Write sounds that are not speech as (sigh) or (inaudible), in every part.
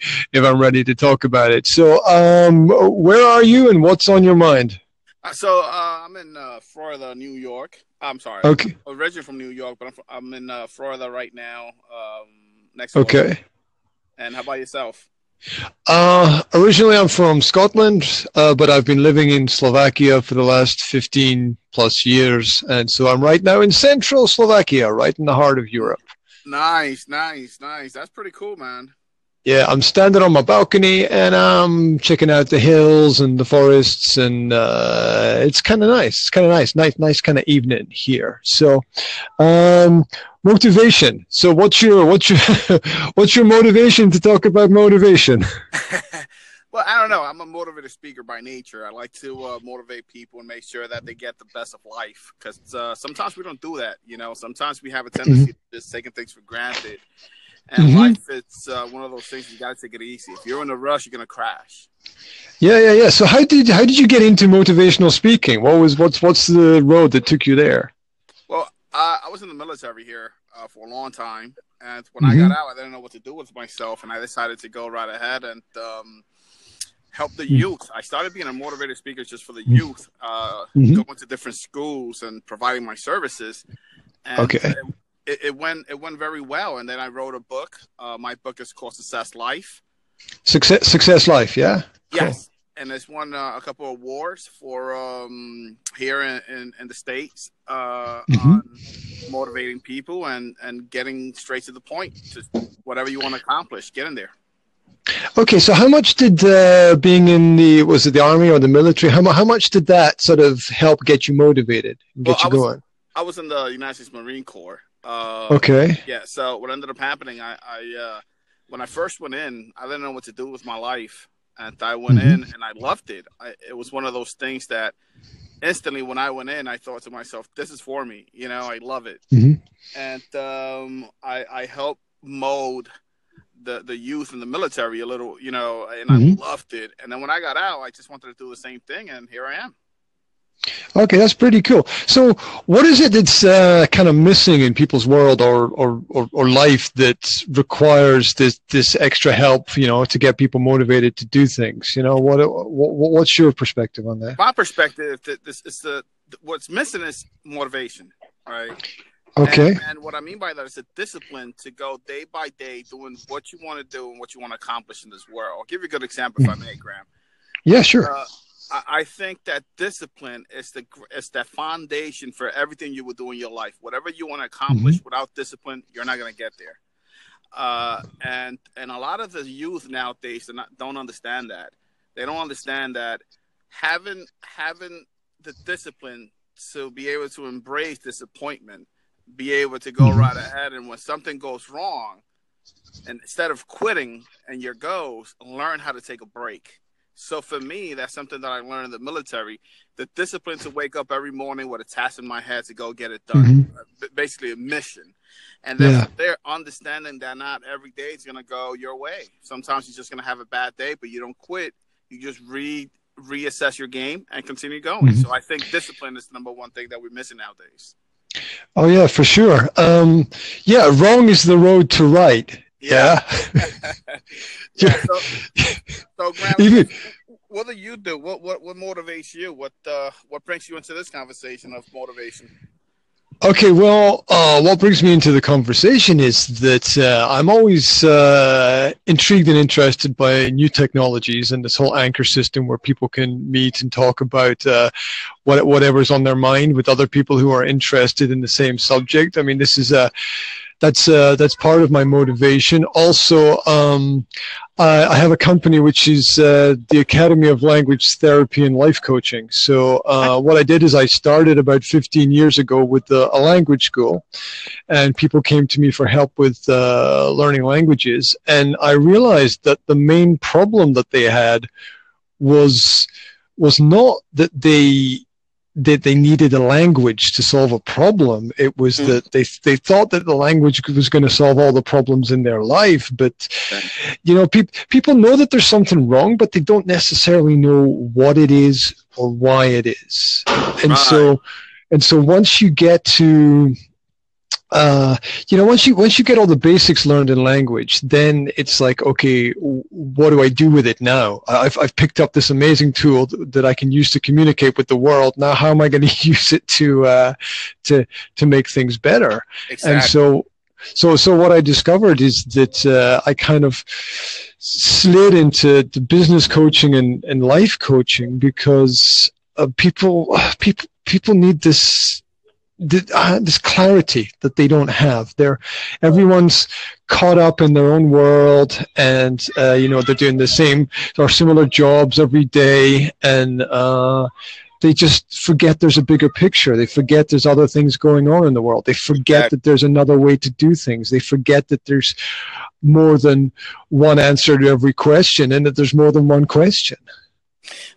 (laughs) if I'm ready to talk about it. So, um, where are you, and what's on your mind? Uh, so uh, I'm in uh, Florida, New York. I'm sorry. Okay. I'm originally from New York, but I'm, I'm in uh, Florida right now. Um, next. Okay. And how about yourself? Uh, originally, I'm from Scotland, uh, but I've been living in Slovakia for the last 15 plus years. And so I'm right now in central Slovakia, right in the heart of Europe. Nice, nice, nice. That's pretty cool, man. Yeah, I'm standing on my balcony and I'm checking out the hills and the forests, and uh, it's kind of nice. It's kind of nice, nice, nice kind of evening here. So, um, motivation. So, what's your what's your (laughs) what's your motivation to talk about motivation? (laughs) well, I don't know. I'm a motivated speaker by nature. I like to uh, motivate people and make sure that they get the best of life because uh, sometimes we don't do that. You know, sometimes we have a tendency mm-hmm. to just taking things for granted and mm-hmm. life, it's uh, one of those things you got to take it easy. If you're in a rush, you're gonna crash. Yeah, yeah, yeah. So how did how did you get into motivational speaking? What was what's what's the road that took you there? Well, uh, I was in the military here uh, for a long time, and when mm-hmm. I got out, I didn't know what to do with myself, and I decided to go right ahead and um, help the mm-hmm. youth. I started being a motivated speaker just for the mm-hmm. youth, uh, mm-hmm. going to different schools and providing my services. And okay it, it, went it went very well. And then I wrote a book. Uh, my book is called Success Life. Success Success Life, yeah. Yes. Cool. And it's won uh, a couple of awards for um, here in, in, in, the states uh, mm-hmm. on motivating people and, and getting straight to the point. To whatever you want to accomplish, get in there. Okay, so how much did uh, being in the was it the army or the military? How, how much did that sort of help get you motivated, and get well, you was, going? I was in the United States Marine Corps, uh, okay. Yeah. So what ended up happening, I, I uh, when I first went in, I didn't know what to do with my life, and I went mm-hmm. in and I loved it. I, it was one of those things that instantly when I went in, I thought to myself, "This is for me." You know, I love it, mm-hmm. and um, I, I helped mold the the youth in the military a little, you know, and mm-hmm. I loved it. And then when I got out, I just wanted to do the same thing, and here I am. Okay, that's pretty cool. So, what is it that's uh, kind of missing in people's world or, or, or, or, life that requires this this extra help? You know, to get people motivated to do things. You know, what, what what's your perspective on that? My perspective is the what's missing is motivation, right? Okay. And, and, what I mean by that is a discipline to go day by day doing what you want to do and what you want to accomplish in this world. I'll give you a good example, if I may, Graham. Yeah, sure. Uh, I think that discipline is the is the foundation for everything you will do in your life. Whatever you want to accomplish mm-hmm. without discipline, you're not going to get there. Uh, and and a lot of the youth nowadays not, don't understand that. They don't understand that having having the discipline to be able to embrace disappointment, be able to go mm-hmm. right ahead, and when something goes wrong, and instead of quitting and your goals, learn how to take a break so for me, that's something that I learned in the military: the discipline to wake up every morning with a task in my head to go get it done, mm-hmm. Uh, basically a mission. And then yeah. they're understanding that not every day is gonna go your way. Sometimes you're just gonna have a bad day, but you don't quit. You just re reassess your game and continue going. Mm-hmm. So I think discipline is the number one thing that we're missing nowadays. Oh yeah, for sure. Um, yeah, wrong is the road to right. Yeah. yeah. (laughs) So, (laughs) so (laughs) What do you do? What what what motivates you? What uh what brings you into this conversation of motivation? Okay, well, uh, what brings me into the conversation is that uh, I'm always uh, intrigued and interested by new technologies and this whole anchor system where people can meet and talk about uh, what whatever's on their mind with other people who are interested in the same subject. I mean, this is a that's uh, that's part of my motivation. Also, um, I, I, have a company which is uh, the Academy of Language Therapy and Life Coaching. So uh, what I did is I started about 15 years ago with a language school, and people came to me for help with uh, learning languages, and I realized that the main problem that they had was was not that they that they needed a language to solve a problem. It was mm. that they they thought that the language was going to solve all the problems in their life. But you know, people people know that there's something wrong, but they don't necessarily know what it is or why it is. And right. so, and so once you get to uh, you know, once you once you get all the basics learned in language, then it's like, okay, what do I do with it now? I've I've picked up this amazing tool that I can use to communicate with the world. Now, how am I going (laughs) to use it to uh, to to make things better? Exactly. And so, so so what I discovered is that uh, I kind of slid into the business coaching and, and life coaching because uh, people (sighs) people people need this uh, this clarity that they don't have. They're everyone's caught up in their own world, and uh, you know they're doing the same or similar jobs every day, and uh, they just forget there's a bigger picture. They forget there's other things going on in the world. They forget that there's another way to do things. They forget that there's more than one answer to every question, and that there's more than one question.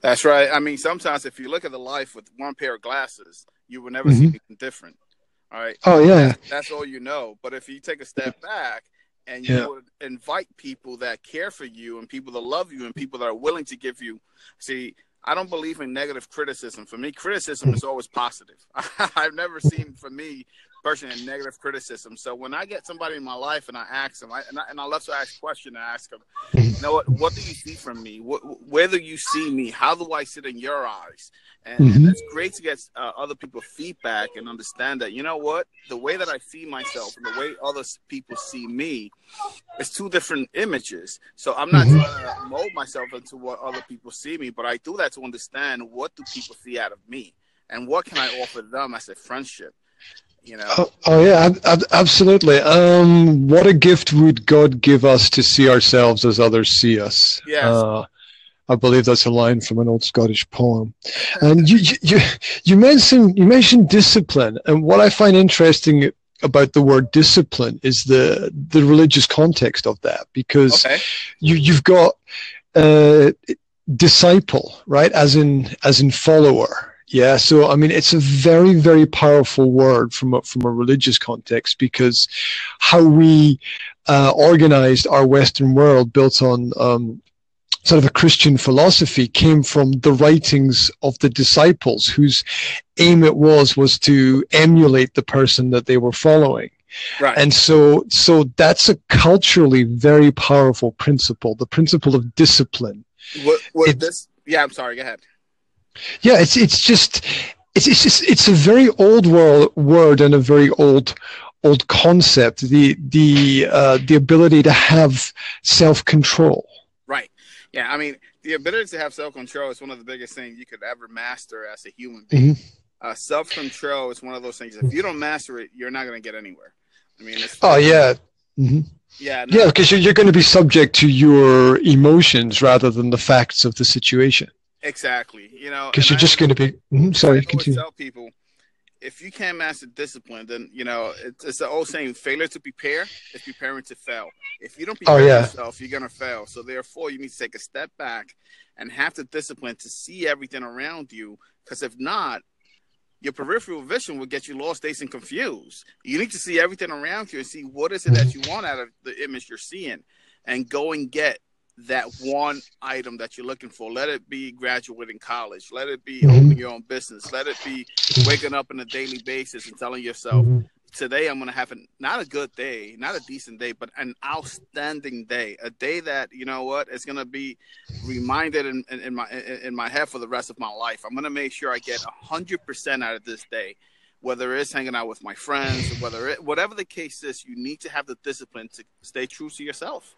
That's right. I mean, sometimes if you look at the life with one pair of glasses, you will never mm-hmm. see anything different. All right. Oh yeah. That's, that's, all you know. But if you take a step back and you yeah. invite people that care for you and people that love you and people that are willing to give you, see, I don't believe in negative criticism. For me, criticism is always positive. (laughs) I've never seen for me person in negative criticism. So when I get somebody in my life and I ask them, I, and, I, and I love to ask questions, I ask them, you know what, what do you see from me? What, where do you see me? How do I sit in your eyes? And, mm-hmm. and it's great to get uh, other people feedback and understand that, you know what, the way that I see myself and the way other people see me is two different images. So I'm not mm-hmm. trying to mold myself into what other people see me, but I do that to understand what do people see out of me and what can I offer them as a friendship you know. Oh, oh yeah, ab- ab- absolutely. Um, what a gift would God give us to see ourselves as others see us? Yes. Uh, I believe that's a line from an old Scottish poem. (laughs) And you, you, you mentioned you mentioned discipline, and what I find interesting about the word discipline is the the religious context of that, because okay. you you've got uh, disciple, right, as in as in follower, yeah, so I mean, it's a very, very powerful word from a, from a religious context because how we uh, organized our Western world, built on um, sort of a Christian philosophy, came from the writings of the disciples, whose aim it was was to emulate the person that they were following. Right. And so, so that's a culturally very powerful principle, the principle of discipline. What, what this? Yeah, I'm sorry. Go ahead. Yeah, it's it's just it's it's just it's a very old world word and a very old old concept. The the uh, the ability to have self control. Right. Yeah. I mean, the ability to have self control is one of the biggest things you could ever master as a human being. Mm-hmm. Uh, self control is one of those things. If you don't master it, you're not going to get anywhere. I mean, oh yeah. Mm-hmm. Yeah, no. yeah, because you're, you're going to be subject to your emotions rather than the facts of the situation. Exactly. You know, because you're just going to be. Mm-hmm, sorry, continue. Tell people if you can't master discipline, then you know it's, it's the old saying: failure to prepare is preparing to fail. If you don't oh, prepare oh, yeah. yourself, you're gonna fail. So therefore, you need to take a step back and have the discipline to see everything around you. Because if not, your peripheral vision will get you lost, dazed, and confused. You need to see everything around you and see what is it that you want out of the image you're seeing, and go and get that one item that you're looking for. Let it be graduating college. Let it be mm-hmm. owning your own business. Let it be waking up on a daily basis and telling yourself, mm-hmm. today I'm going to have a, not a good day, not a decent day, but an outstanding day. A day that, you know what, is going to be reminded in, in, in my in, in my head for the rest of my life. I'm going to make sure I get 100% out of this day whether it's hanging out with my friends, whether it, whatever the case is, you need to have the discipline to stay true to yourself.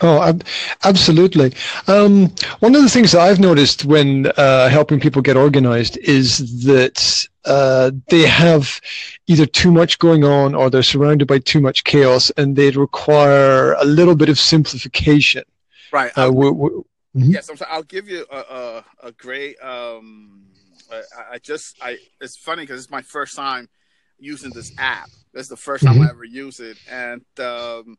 Oh, absolutely. Um, one of the things that I've noticed when uh, helping people get organized is that uh, they have either too much going on or they're surrounded by too much chaos and they require a little bit of simplification. Right. Uh, we're, we're, mm-hmm. Yes, I'm sorry. I'll give you a, a, a great. Um, I, I, just, I. It's funny because it's my first time using this app. That's the 1st time mm-hmm. I ever use it, and um,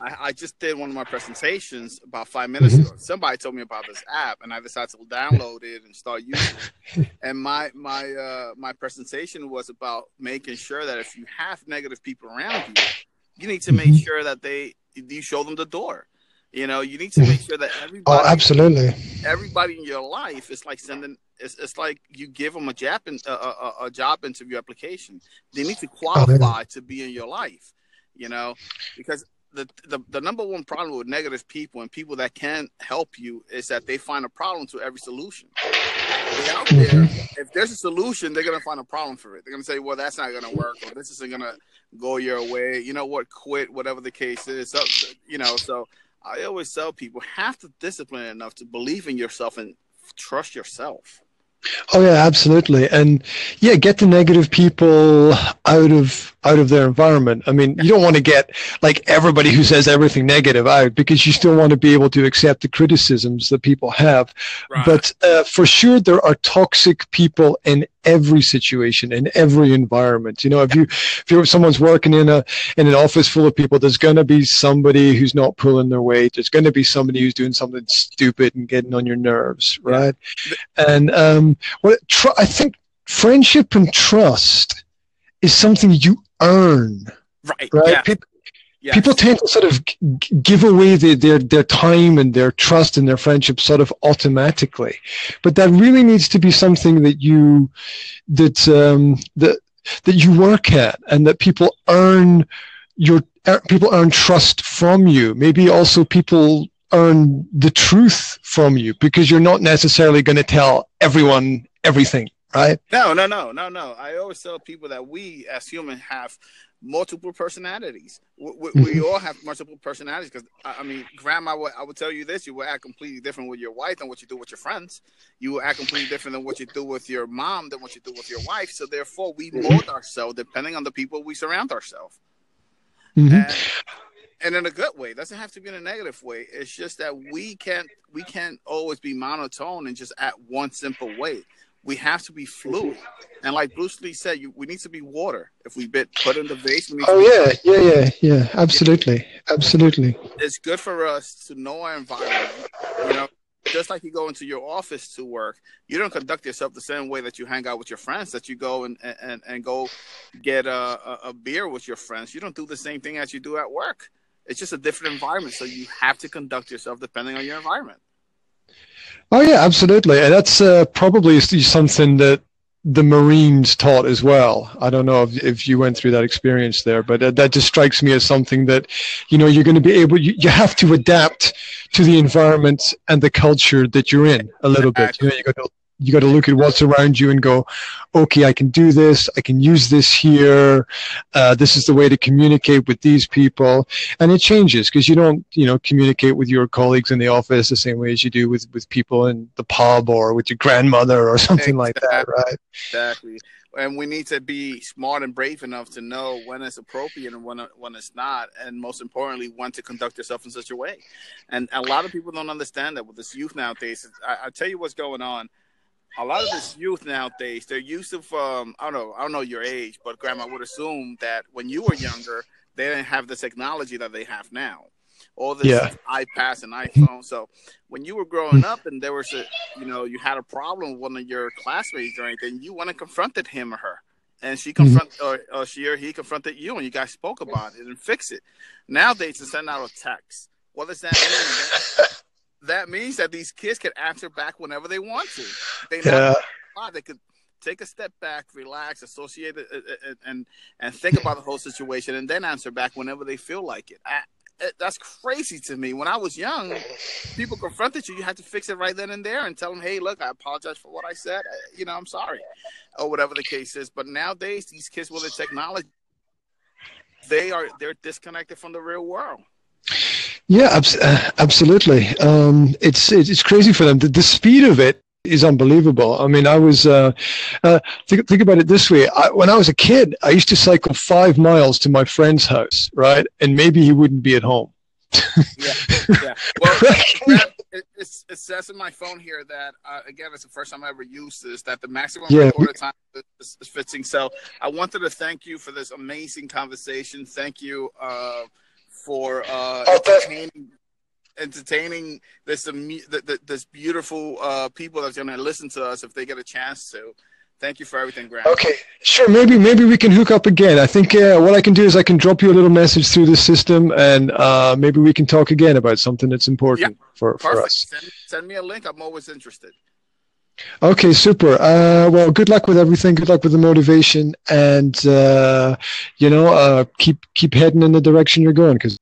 I, I, just did one of my presentations about five minutes mm-hmm. ago. Somebody told me about this app, and I decided to download it and start using it. (laughs) and my my uh, my presentation was about making sure that if you have negative people around you, you need to make mm-hmm. sure that they you show them the door. You know, you need to make sure that everybody, oh, absolutely, everybody in your life is like sending it's, it's like you give them a job in, a, a, a job interview application. They need to qualify oh, to be in your life, you know, because the, the the number one problem with negative people and people that can't help you is that they find a problem to every solution. Out there, mm-hmm. if there's a solution, they're gonna find a problem for it. They're gonna say, "Well, that's not gonna work," or "This isn't gonna go your way." You know what? Quit, whatever the case is. So, you know, so I always tell people have to discipline enough to believe in yourself and trust yourself. Oh yeah, absolutely, and yeah, get the negative people out of out of their environment. I mean, you don't want to get like everybody who says everything negative out because you still want to be able to accept the criticisms that people have. Right. But uh, for sure, there are toxic people in every situation in every environment you know if you if you're someone's working in a in an office full of people there's going to be somebody who's not pulling their weight there's going to be somebody who's doing something stupid and getting on your nerves right yeah. and um what tr- i think friendship and trust is something you earn. Right. Right. Yeah. People, yes. people tend to sort of g- give away the, their their time and their trust and their friendship sort of automatically, but that really needs to be something that you that um, that that you work at and that people earn your er, people earn trust from you. Maybe also people earn the truth from you because you're not necessarily going to tell everyone everything right? No, no, no, no, no. I always tell people that we as humans have multiple personalities. We, we, we mm-hmm. all have multiple personalities because I mean, Graham, would, I would tell you this: you will act completely different with your wife than what you do with your friends. You will act completely different than what you do with your mom than what you do with your wife. So therefore, we mm-hmm. mold ourselves depending on the people we surround ourselves. Mm-hmm. And, and in a good way. It doesn't have to be in a negative way. It's just that we can't we can't always be monotone and just act one simple way we have to be fluid. And like Bruce Lee said, you, we need to be water. If we bit put in the vase, oh yeah, yeah, yeah, yeah, absolutely, absolutely. It's good for us to know our environment. You know, just like you go into your office to work, you don't conduct yourself the same way that you hang out with your friends. That you go and and, and go get a, a beer with your friends. You don't do the same thing as you do at work. It's just a different environment. So you have to conduct yourself depending on your environment. Oh yeah, absolutely, and that's uh, probably something that the Marines taught as well. I don't know if, if you went through that experience there, but uh, that just strikes me as something that, you know, you're going to be able, you, you have to adapt to the environment and the culture that you're in a little bit. You know, you got to you got to look at what's around you and go, okay, I can do this. I can use this here. Uh, this is the way to communicate with these people. And it changes because you don't, you know, communicate with your colleagues in the office the same way as you do with, with people in the pub or with your grandmother or (laughs) something exactly. like that, right? Exactly. And we need to be smart and brave enough to know when it's appropriate and when when it's not, and most importantly, when to conduct yourself in such a way. And a lot of people don't understand that with this youth nowadays. I, I tell you what's going on a lot of this youth nowadays, they're used to um I don't know, I don't know your age, but grandma would assume that when you were younger, they didn't have the technology that they have now. All this yeah. iPads and iPhone. So when you were growing up and there was a you know, you had a problem with one of your classmates or anything, you went and confronted him or her. And she confronted mm-hmm. or, or she or he confronted you and you guys spoke about it and fix it. Nowadays to send out a text. What does that mean? That means that these kids can answer back whenever they want to. They yeah. they could take a step back, relax, associate it, uh, uh, and and think about the whole situation, and then answer back whenever they feel like it. I, it. That's crazy to me. When I was young, people confronted you. You had to fix it right then and there and tell them, "Hey, look, I apologize for what I said. You know, I'm sorry," or whatever the case is. But nowadays, these kids with the technology, they are they're disconnected from the real world. Yeah, uh, absolutely. Um, it's it's crazy for them. The, the, speed of it is unbelievable. I mean, I was uh, uh, think think about it this way. I, when I was a kid, I used to cycle five miles to my friend's house, right? And maybe he wouldn't be at home. yeah, (laughs) yeah. Well, it, it, says in my phone here that uh, again, it's the first time I ever used this. That the maximum yeah. recorded time is, is, fixing. So I wanted to thank you for this amazing conversation. Thank you. Uh, for uh, entertaining, entertaining this this beautiful uh, people that's going to listen to us if they get a chance to. Thank you for everything, Graham. Okay, sure. Maybe maybe we can hook up again. I think uh, what I can do is I can drop you a little message through the system, and uh, maybe we can talk again about something that's important yeah, for, for us. Send, send me a link. I'm always interested. Okay, super. Uh, well, good luck with everything. Good luck with the motivation, and uh, you know, uh, keep keep heading in the direction you're going because